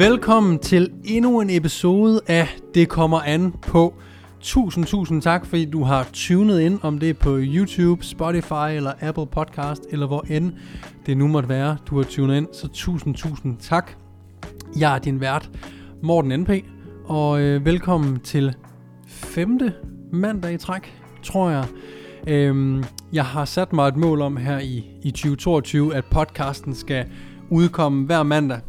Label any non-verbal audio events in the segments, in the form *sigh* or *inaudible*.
Velkommen til endnu en episode af Det kommer an på. Tusind, tusind tak, fordi du har tunet ind, om det er på YouTube, Spotify eller Apple Podcast, eller hvor end det nu måtte være, du har tunet ind. Så tusind, tusind tak. Jeg er din vært, Morten NP, og øh, velkommen til femte mandag i træk, tror jeg. Øhm, jeg har sat mig et mål om her i, i 2022, at podcasten skal udkomme hver mandag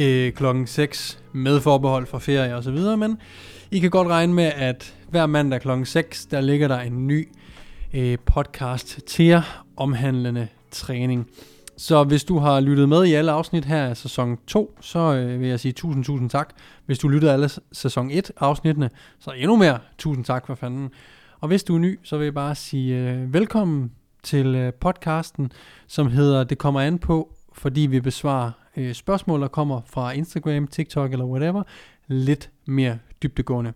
øh, klokken 6 med forbehold for ferie og så videre, men I kan godt regne med, at hver mandag klokken 6, der ligger der en ny øh, podcast til jer omhandlende træning. Så hvis du har lyttet med i alle afsnit her af sæson 2, så øh, vil jeg sige tusind, tusind tak. Hvis du lyttede alle sæson 1 afsnittene, så endnu mere tusind tak for fanden. Og hvis du er ny, så vil jeg bare sige øh, velkommen til øh, podcasten, som hedder Det kommer an på, fordi vi besvarer øh, spørgsmål, der kommer fra Instagram, TikTok eller whatever, lidt mere dybdegående.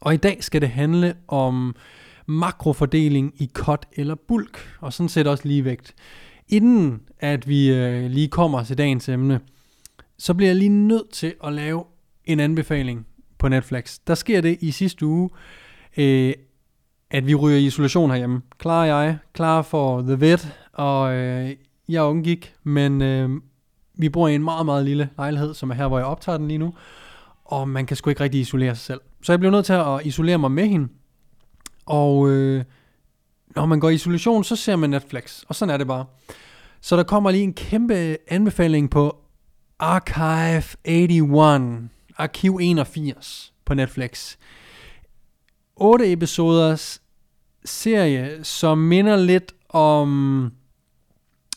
Og i dag skal det handle om makrofordeling i cut eller bulk, og sådan set også ligevægt. Inden at vi øh, lige kommer til dagens emne, så bliver jeg lige nødt til at lave en anbefaling på Netflix. Der sker det i sidste uge, øh, at vi ryger i isolation herhjemme. Klar jeg, klar for The Vet, og øh, jeg undgik, men øh, vi bor i en meget, meget lille lejlighed, som er her, hvor jeg optager den lige nu, og man kan sgu ikke rigtig isolere sig selv. Så jeg blev nødt til at isolere mig med hende, og øh, når man går i isolation, så ser man Netflix, og sådan er det bare. Så der kommer lige en kæmpe anbefaling på Archive 81, Arkiv 81 på Netflix. 8 episoders serie, som minder lidt om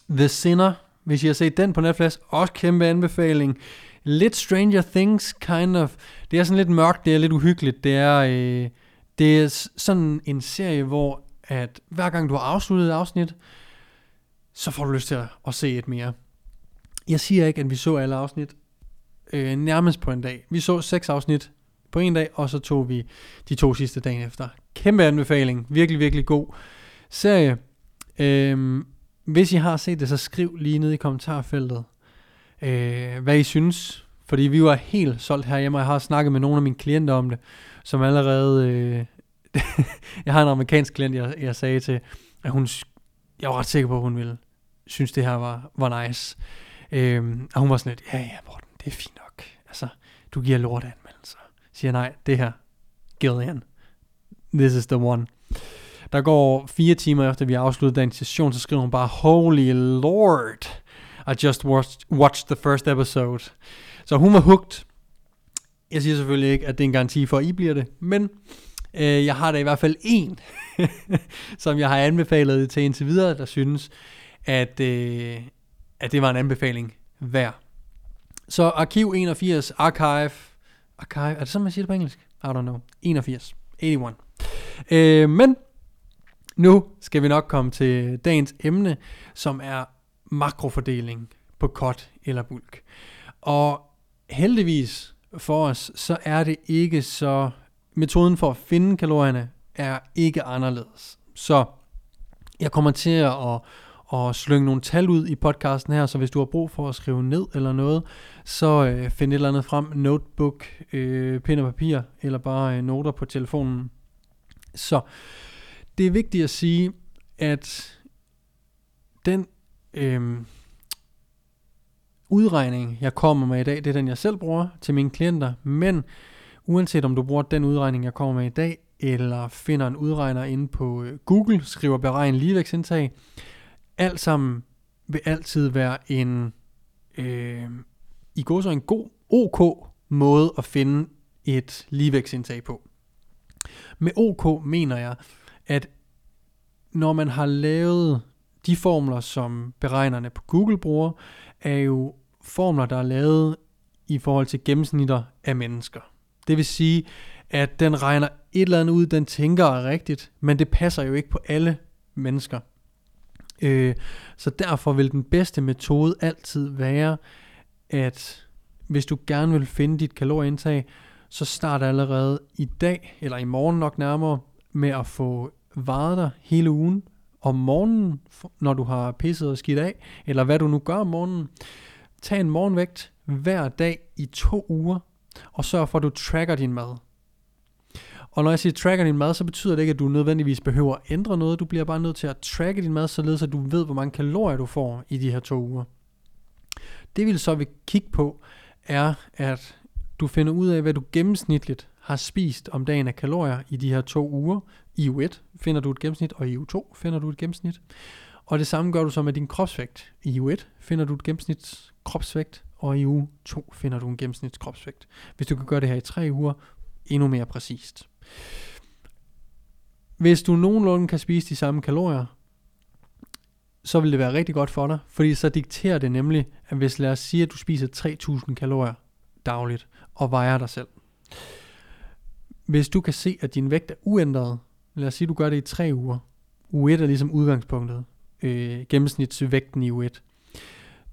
The Sinner, hvis I har set den på Netflix, også kæmpe anbefaling. Lidt Stranger Things, kind of. Det er sådan lidt mørkt, det er lidt uhyggeligt. Det er, øh, det er sådan en serie, hvor at hver gang du har afsluttet et afsnit, så får du lyst til at, at se et mere. Jeg siger ikke, at vi så alle afsnit øh, nærmest på en dag. Vi så seks afsnit på en dag, og så tog vi de to sidste dagen efter. Kæmpe anbefaling. Virkelig, virkelig god serie. Øh, hvis I har set det, så skriv lige ned i kommentarfeltet, øh, hvad I synes. Fordi vi var helt solgt herhjemme, og jeg har snakket med nogle af mine klienter om det, som allerede... Øh, *laughs* jeg har en amerikansk klient, jeg, jeg sagde til, at hun, jeg var ret sikker på, at hun ville synes, det her var, var nice. Øh, og hun var sådan lidt, ja, ja, Morten, det er fint nok. Altså, du giver lort anmeldelser. Siger nej, det her, Gillian, this is the one. Der går fire timer efter vi har afsluttet den session, så skriver hun bare, Holy Lord, I just watched, watched the first episode. Så hun var hooked. Jeg siger selvfølgelig ikke, at det er en garanti for, at I bliver det, men øh, jeg har da i hvert fald en, *laughs* som jeg har anbefalet til indtil videre, der synes, at, øh, at det var en anbefaling værd. Så Arkiv 81, Archive, Archive, er det sådan, man siger det på engelsk? I don't know. 81, 81. Øh, men nu skal vi nok komme til dagens emne, som er makrofordeling på kot eller bulk. Og heldigvis for os, så er det ikke så... Metoden for at finde kalorierne er ikke anderledes. Så jeg kommer til at, at slynge nogle tal ud i podcasten her, så hvis du har brug for at skrive ned eller noget, så øh, find et eller andet frem, notebook, øh, pen og papir, eller bare øh, noter på telefonen. Så det er vigtigt at sige, at den øh, udregning, jeg kommer med i dag, det er den, jeg selv bruger til mine klienter, men uanset om du bruger den udregning, jeg kommer med i dag, eller finder en udregner inde på øh, Google, skriver beregn ligevægtsindtag, alt sammen vil altid være en, øh, i går så en god, ok måde at finde et ligevægtsindtag på. Med OK mener jeg, at når man har lavet de formler, som beregnerne på Google bruger, er jo formler, der er lavet i forhold til gennemsnitter af mennesker. Det vil sige, at den regner et eller andet ud, den tænker er rigtigt, men det passer jo ikke på alle mennesker. Øh, så derfor vil den bedste metode altid være, at hvis du gerne vil finde dit kalorieindtag, så start allerede i dag, eller i morgen nok nærmere, med at få varet dig hele ugen. Om morgenen, når du har pisset og skidt af, eller hvad du nu gør om morgenen, tag en morgenvægt hver dag i to uger, og sørg for, at du tracker din mad. Og når jeg siger tracker din mad, så betyder det ikke, at du nødvendigvis behøver at ændre noget. Du bliver bare nødt til at tracke din mad, således at du ved, hvor mange kalorier du får i de her to uger. Det vi så vil kigge på, er, at du finder ud af, hvad du gennemsnitligt har spist om dagen af kalorier i de her to uger. I u 1 finder du et gennemsnit, og i u 2 finder du et gennemsnit. Og det samme gør du så med din kropsvægt. I u 1 finder du et gennemsnit kropsvægt, og i uge 2 finder du en gennemsnitskropsvægt. Hvis du kan gøre det her i tre uger, endnu mere præcist. Hvis du nogenlunde kan spise de samme kalorier, så vil det være rigtig godt for dig, fordi så dikterer det nemlig, at hvis lad os sige, at du spiser 3000 kalorier dagligt og vejer dig selv. Hvis du kan se, at din vægt er uændret, lad os sige, du gør det i tre uger. U1 er ligesom udgangspunktet, øh, gennemsnitsvægten i U1.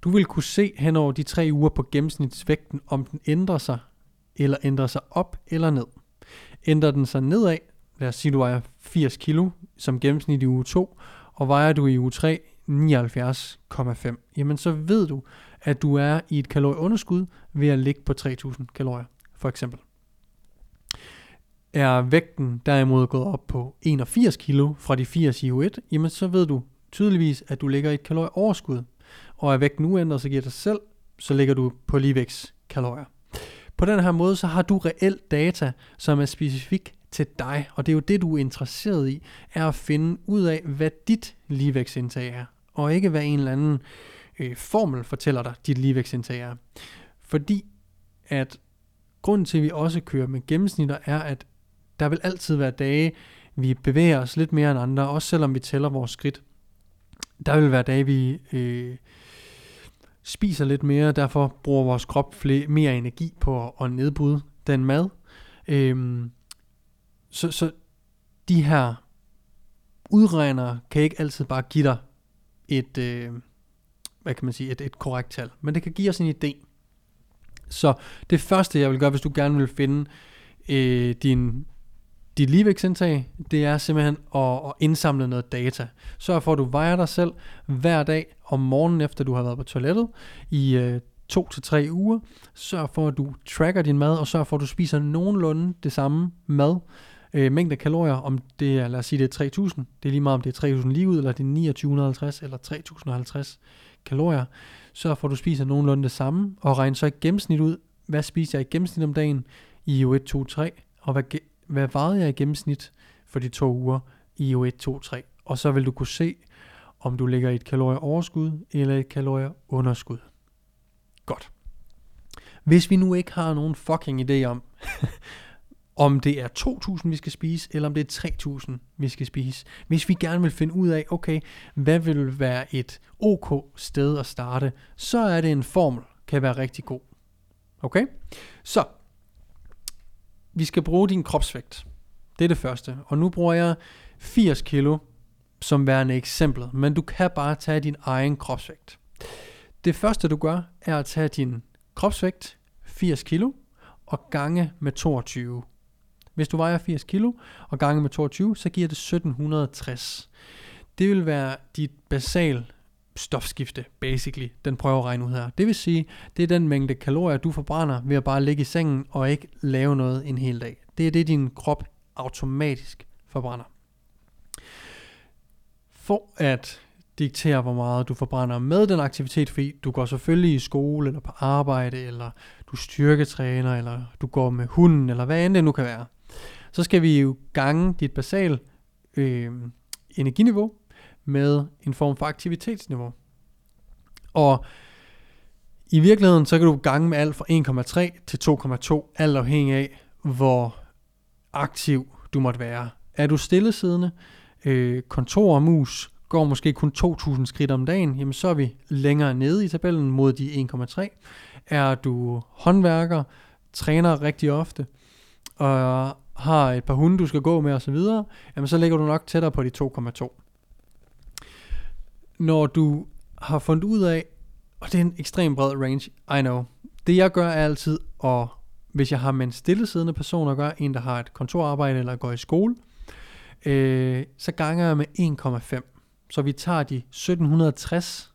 Du vil kunne se hen over de tre uger på gennemsnitsvægten, om den ændrer sig, eller ændrer sig op eller ned. Ændrer den sig nedad, lad os sige, du vejer 80 kilo som gennemsnit i uge 2, og vejer du i uge 3 79,5, jamen så ved du, at du er i et kalorieunderskud ved at ligge på 3000 kalorier, for eksempel. Er vægten derimod gået op på 81 kilo fra de 80 i U1, jamen så ved du tydeligvis, at du ligger i et kalorieoverskud. Og er vægten uændret, så giver dig selv, så ligger du på ligevægtskalorier. På den her måde, så har du reelt data, som er specifik til dig, og det er jo det, du er interesseret i, er at finde ud af, hvad dit ligevægtsindtag er, og ikke hvad en eller anden øh, formel fortæller dig, dit ligevægtsindtag er. Fordi at grunden til, at vi også kører med gennemsnitter, er, at der vil altid være dage, vi bevæger os lidt mere end andre, også selvom vi tæller vores skridt. Der vil være dage, vi øh, spiser lidt mere, derfor bruger vores krop flere, mere energi på at nedbryde den mad. Øhm, så, så de her udregnere kan ikke altid bare give dig et, øh, hvad kan man sige, et, et korrekt tal, men det kan give os en idé. Så det første, jeg vil gøre, hvis du gerne vil finde øh, din dit ligevægtsindtag, det er simpelthen at, at indsamle noget data. Sørg for, at du vejer dig selv hver dag om morgenen, efter du har været på toilettet, i øh, to til tre uger. Sørg for, at du tracker din mad, og sørg for, at du spiser nogenlunde det samme mad. Øh, mængde kalorier, om det er, lad os sige, det er 3000. Det er lige meget, om det er 3000 lige ud, eller det er 2950 eller 3050 kalorier. Sørg for, at du spiser nogenlunde det samme, og regn så i gennemsnit ud, hvad spiser jeg i gennemsnit om dagen i u 1, 2, 3, og hvad hvad vejede jeg i gennemsnit for de to uger i uge 1, 2, 3. Og så vil du kunne se, om du ligger i et kalorieoverskud eller et kalorieunderskud. Godt. Hvis vi nu ikke har nogen fucking idé om, *laughs* om det er 2.000, vi skal spise, eller om det er 3.000, vi skal spise. Hvis vi gerne vil finde ud af, okay, hvad vil være et ok sted at starte, så er det en formel, kan være rigtig god. Okay? Så, vi skal bruge din kropsvægt. Det er det første. Og nu bruger jeg 80 kilo som værende eksemplet, men du kan bare tage din egen kropsvægt. Det første du gør, er at tage din kropsvægt, 80 kilo, og gange med 22. Hvis du vejer 80 kilo og gange med 22, så giver det 1760. Det vil være dit basal stofskifte, basically, den prøver at regne ud her. Det vil sige, det er den mængde kalorier, du forbrænder ved at bare ligge i sengen og ikke lave noget en hel dag. Det er det, din krop automatisk forbrænder. For at diktere, hvor meget du forbrænder med den aktivitet, fordi du går selvfølgelig i skole, eller på arbejde, eller du styrketræner, eller du går med hunden, eller hvad end det nu kan være. Så skal vi jo gange dit basal øh, energiniveau med en form for aktivitetsniveau. Og i virkeligheden, så kan du gange med alt fra 1,3 til 2,2, alt afhængig af, hvor aktiv du måtte være. Er du stillesiddende, øh, kontor og mus, går måske kun 2.000 skridt om dagen, jamen så er vi længere nede i tabellen mod de 1,3. Er du håndværker, træner rigtig ofte, og har et par hunde, du skal gå med osv., jamen så ligger du nok tættere på de 2,2. Når du har fundet ud af, og det er en ekstrem bred range, I know. Det jeg gør er altid, og hvis jeg har med en stillesiddende person at gøre, en der har et kontorarbejde eller går i skole, øh, så ganger jeg med 1,5. Så vi tager de 1760,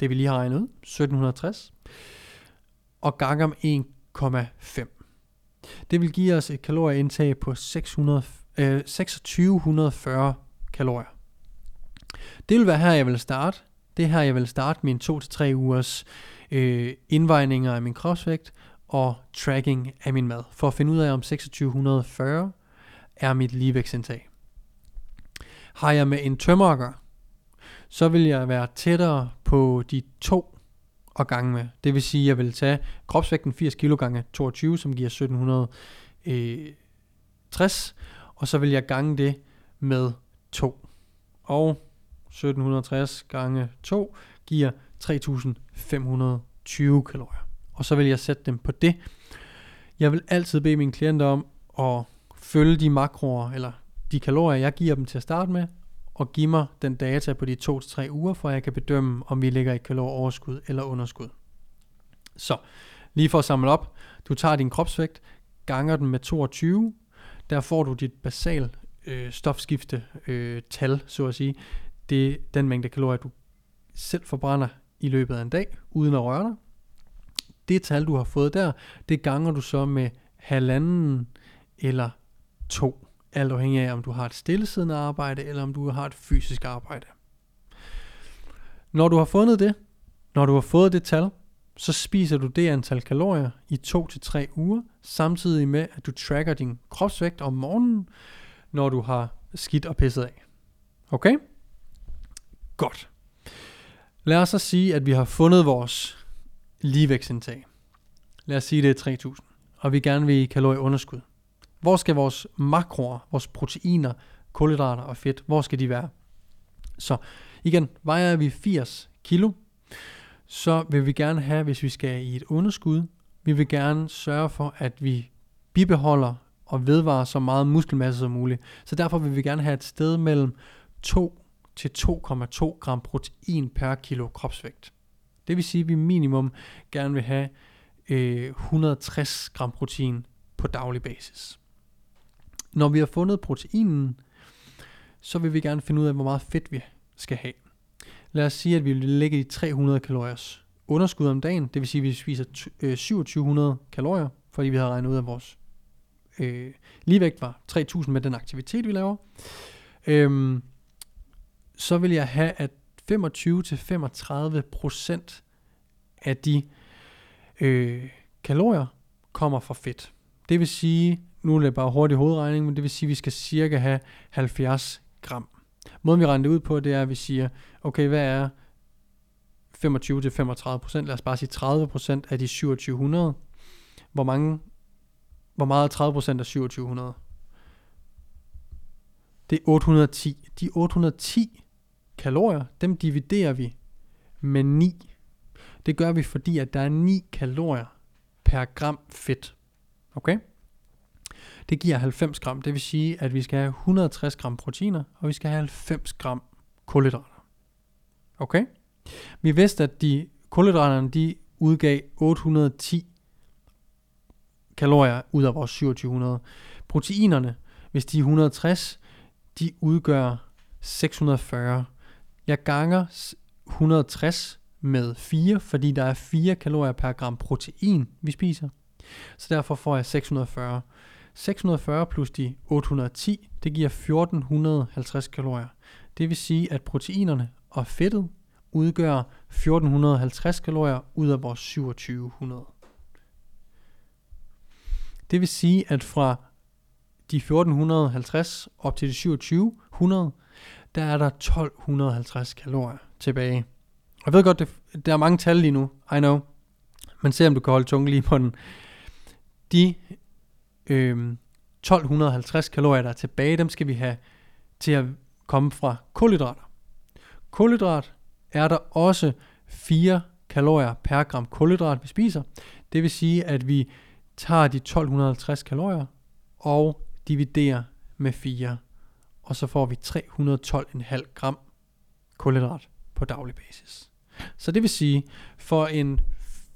det vi lige har regnet ud, 1760, og ganger med 1,5. Det vil give os et kalorieindtag på 600, øh, 2640 kalorier. Det vil være her, jeg vil starte. Det er her, jeg vil starte min 2-3 ugers øh, indvejninger af min kropsvægt og tracking af min mad, for at finde ud af, om 2640 er mit ligevægtsindtag. Har jeg med en tømmer at gøre, så vil jeg være tættere på de to og gange med. Det vil sige, at jeg vil tage kropsvægten 80 kg gange 22, som giver 1760, øh, og så vil jeg gange det med 2. Og 1760 gange 2 giver 3520 kalorier. Og så vil jeg sætte dem på det. Jeg vil altid bede mine klienter om at følge de makroer, eller de kalorier, jeg giver dem til at starte med, og give mig den data på de 2-3 uger, for jeg kan bedømme, om vi ligger i kalorieoverskud eller underskud. Så, lige for at samle op, du tager din kropsvægt, ganger den med 22, der får du dit basal øh, stofskifte øh, tal, så at sige. Det er den mængde kalorier, du selv forbrænder i løbet af en dag, uden at røre dig. Det tal, du har fået der, det ganger du så med halvanden eller to alt afhængig af, om du har et stillesiddende arbejde, eller om du har et fysisk arbejde. Når du har fundet det, når du har fået det tal, så spiser du det antal kalorier i 2-3 uger, samtidig med, at du tracker din kropsvægt om morgenen, når du har skidt og pisset af. Okay? Godt. Lad os så sige, at vi har fundet vores ligevægtsindtag. Lad os sige, det er 3000, og vi gerne vil i kalorieunderskud. Hvor skal vores makroer, vores proteiner, kulhydrater og fedt, hvor skal de være? Så igen, vejer vi 80 kilo, så vil vi gerne have, hvis vi skal i et underskud, vi vil gerne sørge for, at vi bibeholder og vedvarer så meget muskelmasse som muligt. Så derfor vil vi gerne have et sted mellem 2 til 2,2 gram protein per kilo kropsvægt. Det vil sige, at vi minimum gerne vil have øh, 160 gram protein på daglig basis. Når vi har fundet proteinen, så vil vi gerne finde ud af, hvor meget fedt vi skal have. Lad os sige, at vi vil lægge i 300 kalorier underskud om dagen. Det vil sige, at vi spiser 2700 øh, kalorier, fordi vi har regnet ud af vores øh, ligevægt var 3000 med den aktivitet, vi laver. Øhm, så vil jeg have, at 25-35% af de øh, kalorier kommer fra fedt. Det vil sige, nu er det bare hurtig hovedregning, men det vil sige, at vi skal cirka have 70 gram. Måden vi regner det ud på, det er, at vi siger, okay, hvad er 25-35%, lad os bare sige 30% af de 2700. Hvor mange, hvor meget er 30% af 2700? Det er 810. De 810 kalorier, dem dividerer vi med 9. Det gør vi, fordi at der er 9 kalorier per gram fedt. Okay? Det giver 90 gram. Det vil sige, at vi skal have 160 gram proteiner, og vi skal have 90 gram kulhydrater. Okay? Vi vidste, at de kulhydraterne, de udgav 810 kalorier ud af vores 2700. Proteinerne, hvis de er 160, de udgør 640. Jeg ganger 160 med 4, fordi der er 4 kalorier per gram protein, vi spiser. Så derfor får jeg 640. 640 plus de 810, det giver 1450 kalorier. Det vil sige, at proteinerne og fedtet udgør 1450 kalorier ud af vores 2700. Det vil sige, at fra de 1450 op til de 2700, der er der 1250 kalorier tilbage. Jeg ved godt, det, der er mange tal lige nu, I know. Men se om du kan holde tungen lige på den. De øh, 1250 kalorier, der er tilbage, dem skal vi have til at komme fra kulhydrater. Kulhydrat er der også 4 kalorier per gram kulhydrat, vi spiser. Det vil sige, at vi tager de 1250 kalorier og dividerer med 4, og så får vi 312,5 gram kulhydrat på daglig basis. Så det vil sige, for en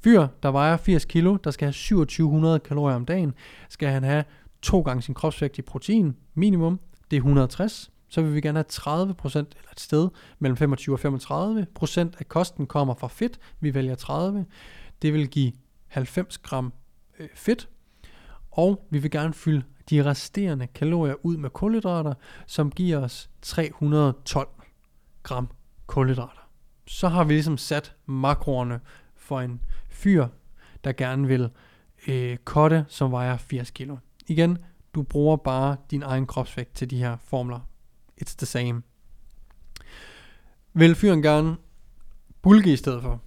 fyr, der vejer 80 kilo, der skal have 2700 kalorier om dagen, skal han have to gange sin kropsvægt i protein, minimum, det er 160, så vil vi gerne have 30% eller et sted mellem 25 og 35 procent af kosten kommer fra fedt. Vi vælger 30. Det vil give 90 gram øh, fedt. Og vi vil gerne fylde de resterende kalorier ud med kulhydrater, som giver os 312 gram kulhydrater. Så har vi ligesom sat makroerne for en fyr, der gerne vil øh, kotte, som vejer 80 kilo. Igen, du bruger bare din egen kropsvægt til de her formler. It's the same. Vil fyren gerne bulke i stedet for,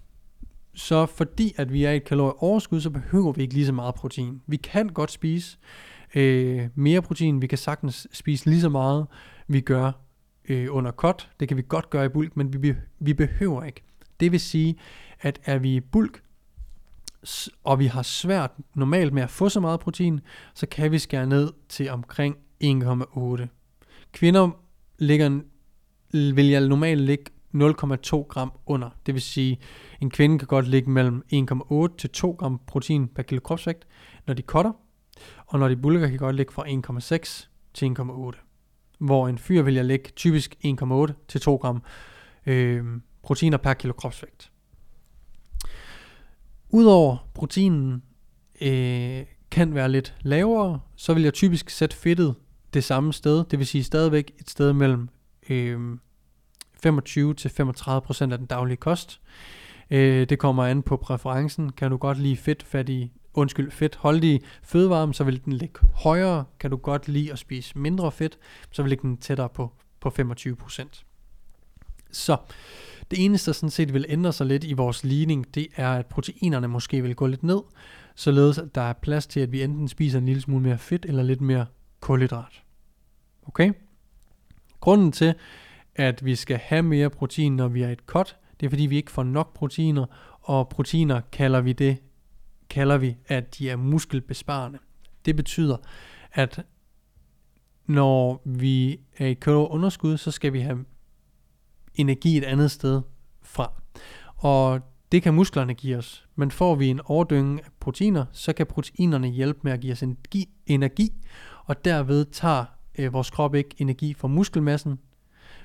så fordi at vi er i et kalorieoverskud, så behøver vi ikke lige så meget protein. Vi kan godt spise øh, mere protein, vi kan sagtens spise lige så meget, vi gør øh, under cut. Det kan vi godt gøre i bulk, men vi, vi behøver ikke. Det vil sige, at er vi i bulk, og vi har svært normalt med at få så meget protein, så kan vi skære ned til omkring 1,8. Kvinder ligger, vil jeg normalt ligge 0,2 gram under. Det vil sige, en kvinde kan godt ligge mellem 1,8 til 2 gram protein per kilo kropsvægt, når de cutter, og når de bulker kan godt ligge fra 1,6 til 1,8. Hvor en fyr vil jeg lægge typisk 1,8 til 2 gram øh, proteiner per kilo kropsvægt. Udover proteinen øh, kan være lidt lavere, så vil jeg typisk sætte fedtet det samme sted, det vil sige stadigvæk et sted mellem øh, 25 til 35 procent af den daglige kost. Øh, det kommer an på præferencen. Kan du godt lide fedt, fattig, undskyld, fedtholdige fødevarer, så vil den ligge højere. Kan du godt lide at spise mindre fedt, så vil den tættere på, på 25 procent. Så det eneste, der sådan set vil ændre sig lidt i vores ligning, det er, at proteinerne måske vil gå lidt ned, således at der er plads til, at vi enten spiser en lille smule mere fedt eller lidt mere kulhydrat. Okay? Grunden til, at vi skal have mere protein, når vi er et cut, det er fordi, vi ikke får nok proteiner, og proteiner kalder vi det, kalder vi, at de er muskelbesparende. Det betyder, at når vi er i underskud, så skal vi have energi et andet sted fra. Og det kan musklerne give os. Men får vi en overdynge af proteiner, så kan proteinerne hjælpe med at give os energi, energi og derved tager øh, vores krop ikke energi fra muskelmassen,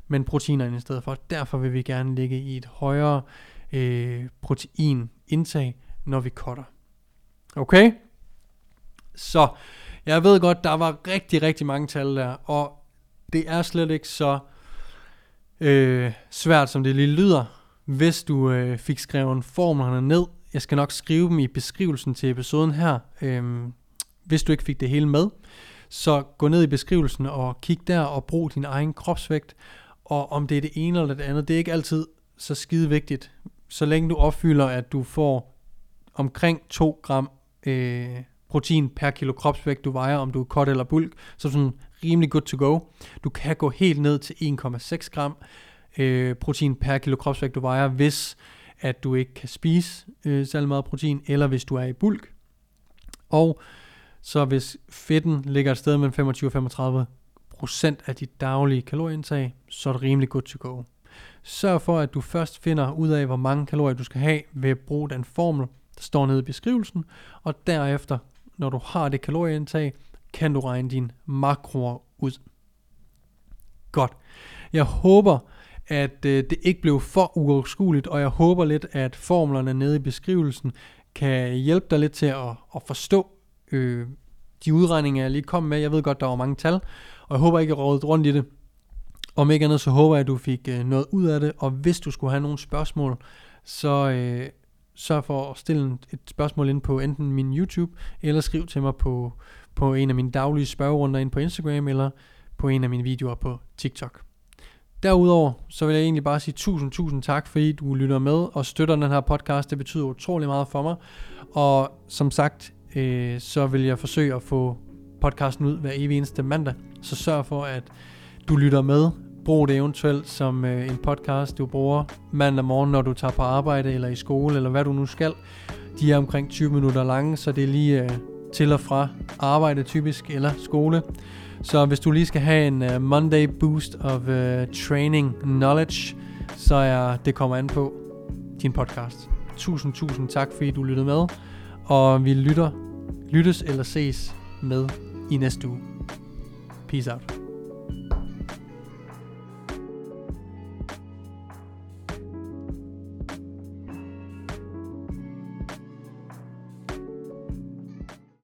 men proteinerne i stedet for. Derfor vil vi gerne ligge i et højere øh, proteinindtag, når vi cutter. Okay? Så jeg ved godt, der var rigtig, rigtig mange tal der, og det er slet ikke så øh, svært, som det lige lyder, hvis du øh, fik skrevet formlerne ned. Jeg skal nok skrive dem i beskrivelsen til episoden her, øh, hvis du ikke fik det hele med. Så gå ned i beskrivelsen og kig der og brug din egen kropsvægt. Og om det er det ene eller det andet, det er ikke altid så skide vigtigt. Så længe du opfylder, at du får omkring 2 gram øh, protein per kilo kropsvægt, du vejer, om du er kort eller bulk, så er sådan rimelig good to go. Du kan gå helt ned til 1,6 gram øh, protein per kilo kropsvægt, du vejer, hvis at du ikke kan spise øh, særlig meget protein, eller hvis du er i bulk. Og så hvis fedten ligger et sted mellem 25 og 35 procent af dit daglige kalorieindtag, så er det rimelig good to go. Sørg for, at du først finder ud af, hvor mange kalorier du skal have ved at bruge den formel, der står nede i beskrivelsen, og derefter, når du har det kalorieindtag, kan du regne dine makroer ud. Godt. Jeg håber, at øh, det ikke blev for uoverskueligt, og jeg håber lidt, at formlerne nede i beskrivelsen kan hjælpe dig lidt til at, at forstå øh, de udregninger, jeg lige kom med. Jeg ved godt, der var mange tal, og jeg håber ikke, jeg rådet rundt i det. Om ikke andet, så håber jeg, at du fik øh, noget ud af det, og hvis du skulle have nogle spørgsmål, så øh, sørg for at stille et spørgsmål ind på enten min YouTube, eller skriv til mig på, på en af mine daglige spørgerunder ind på Instagram, eller på en af mine videoer på TikTok. Derudover, så vil jeg egentlig bare sige tusind, tusind tak, fordi du lytter med og støtter den her podcast. Det betyder utrolig meget for mig. Og som sagt, øh, så vil jeg forsøge at få podcasten ud hver evig eneste mandag. Så sørg for, at du lytter med. Brug det eventuelt som øh, en podcast, du bruger mandag morgen, når du tager på arbejde eller i skole, eller hvad du nu skal. De er omkring 20 minutter lange, så det er lige øh, til og fra arbejde typisk, eller skole. Så hvis du lige skal have en uh, Monday boost of uh, training knowledge, så er det kommer an på din podcast. Tusind, tusind tak, fordi du lyttede med. Og vi lytter, lyttes eller ses med i næste uge. Peace out.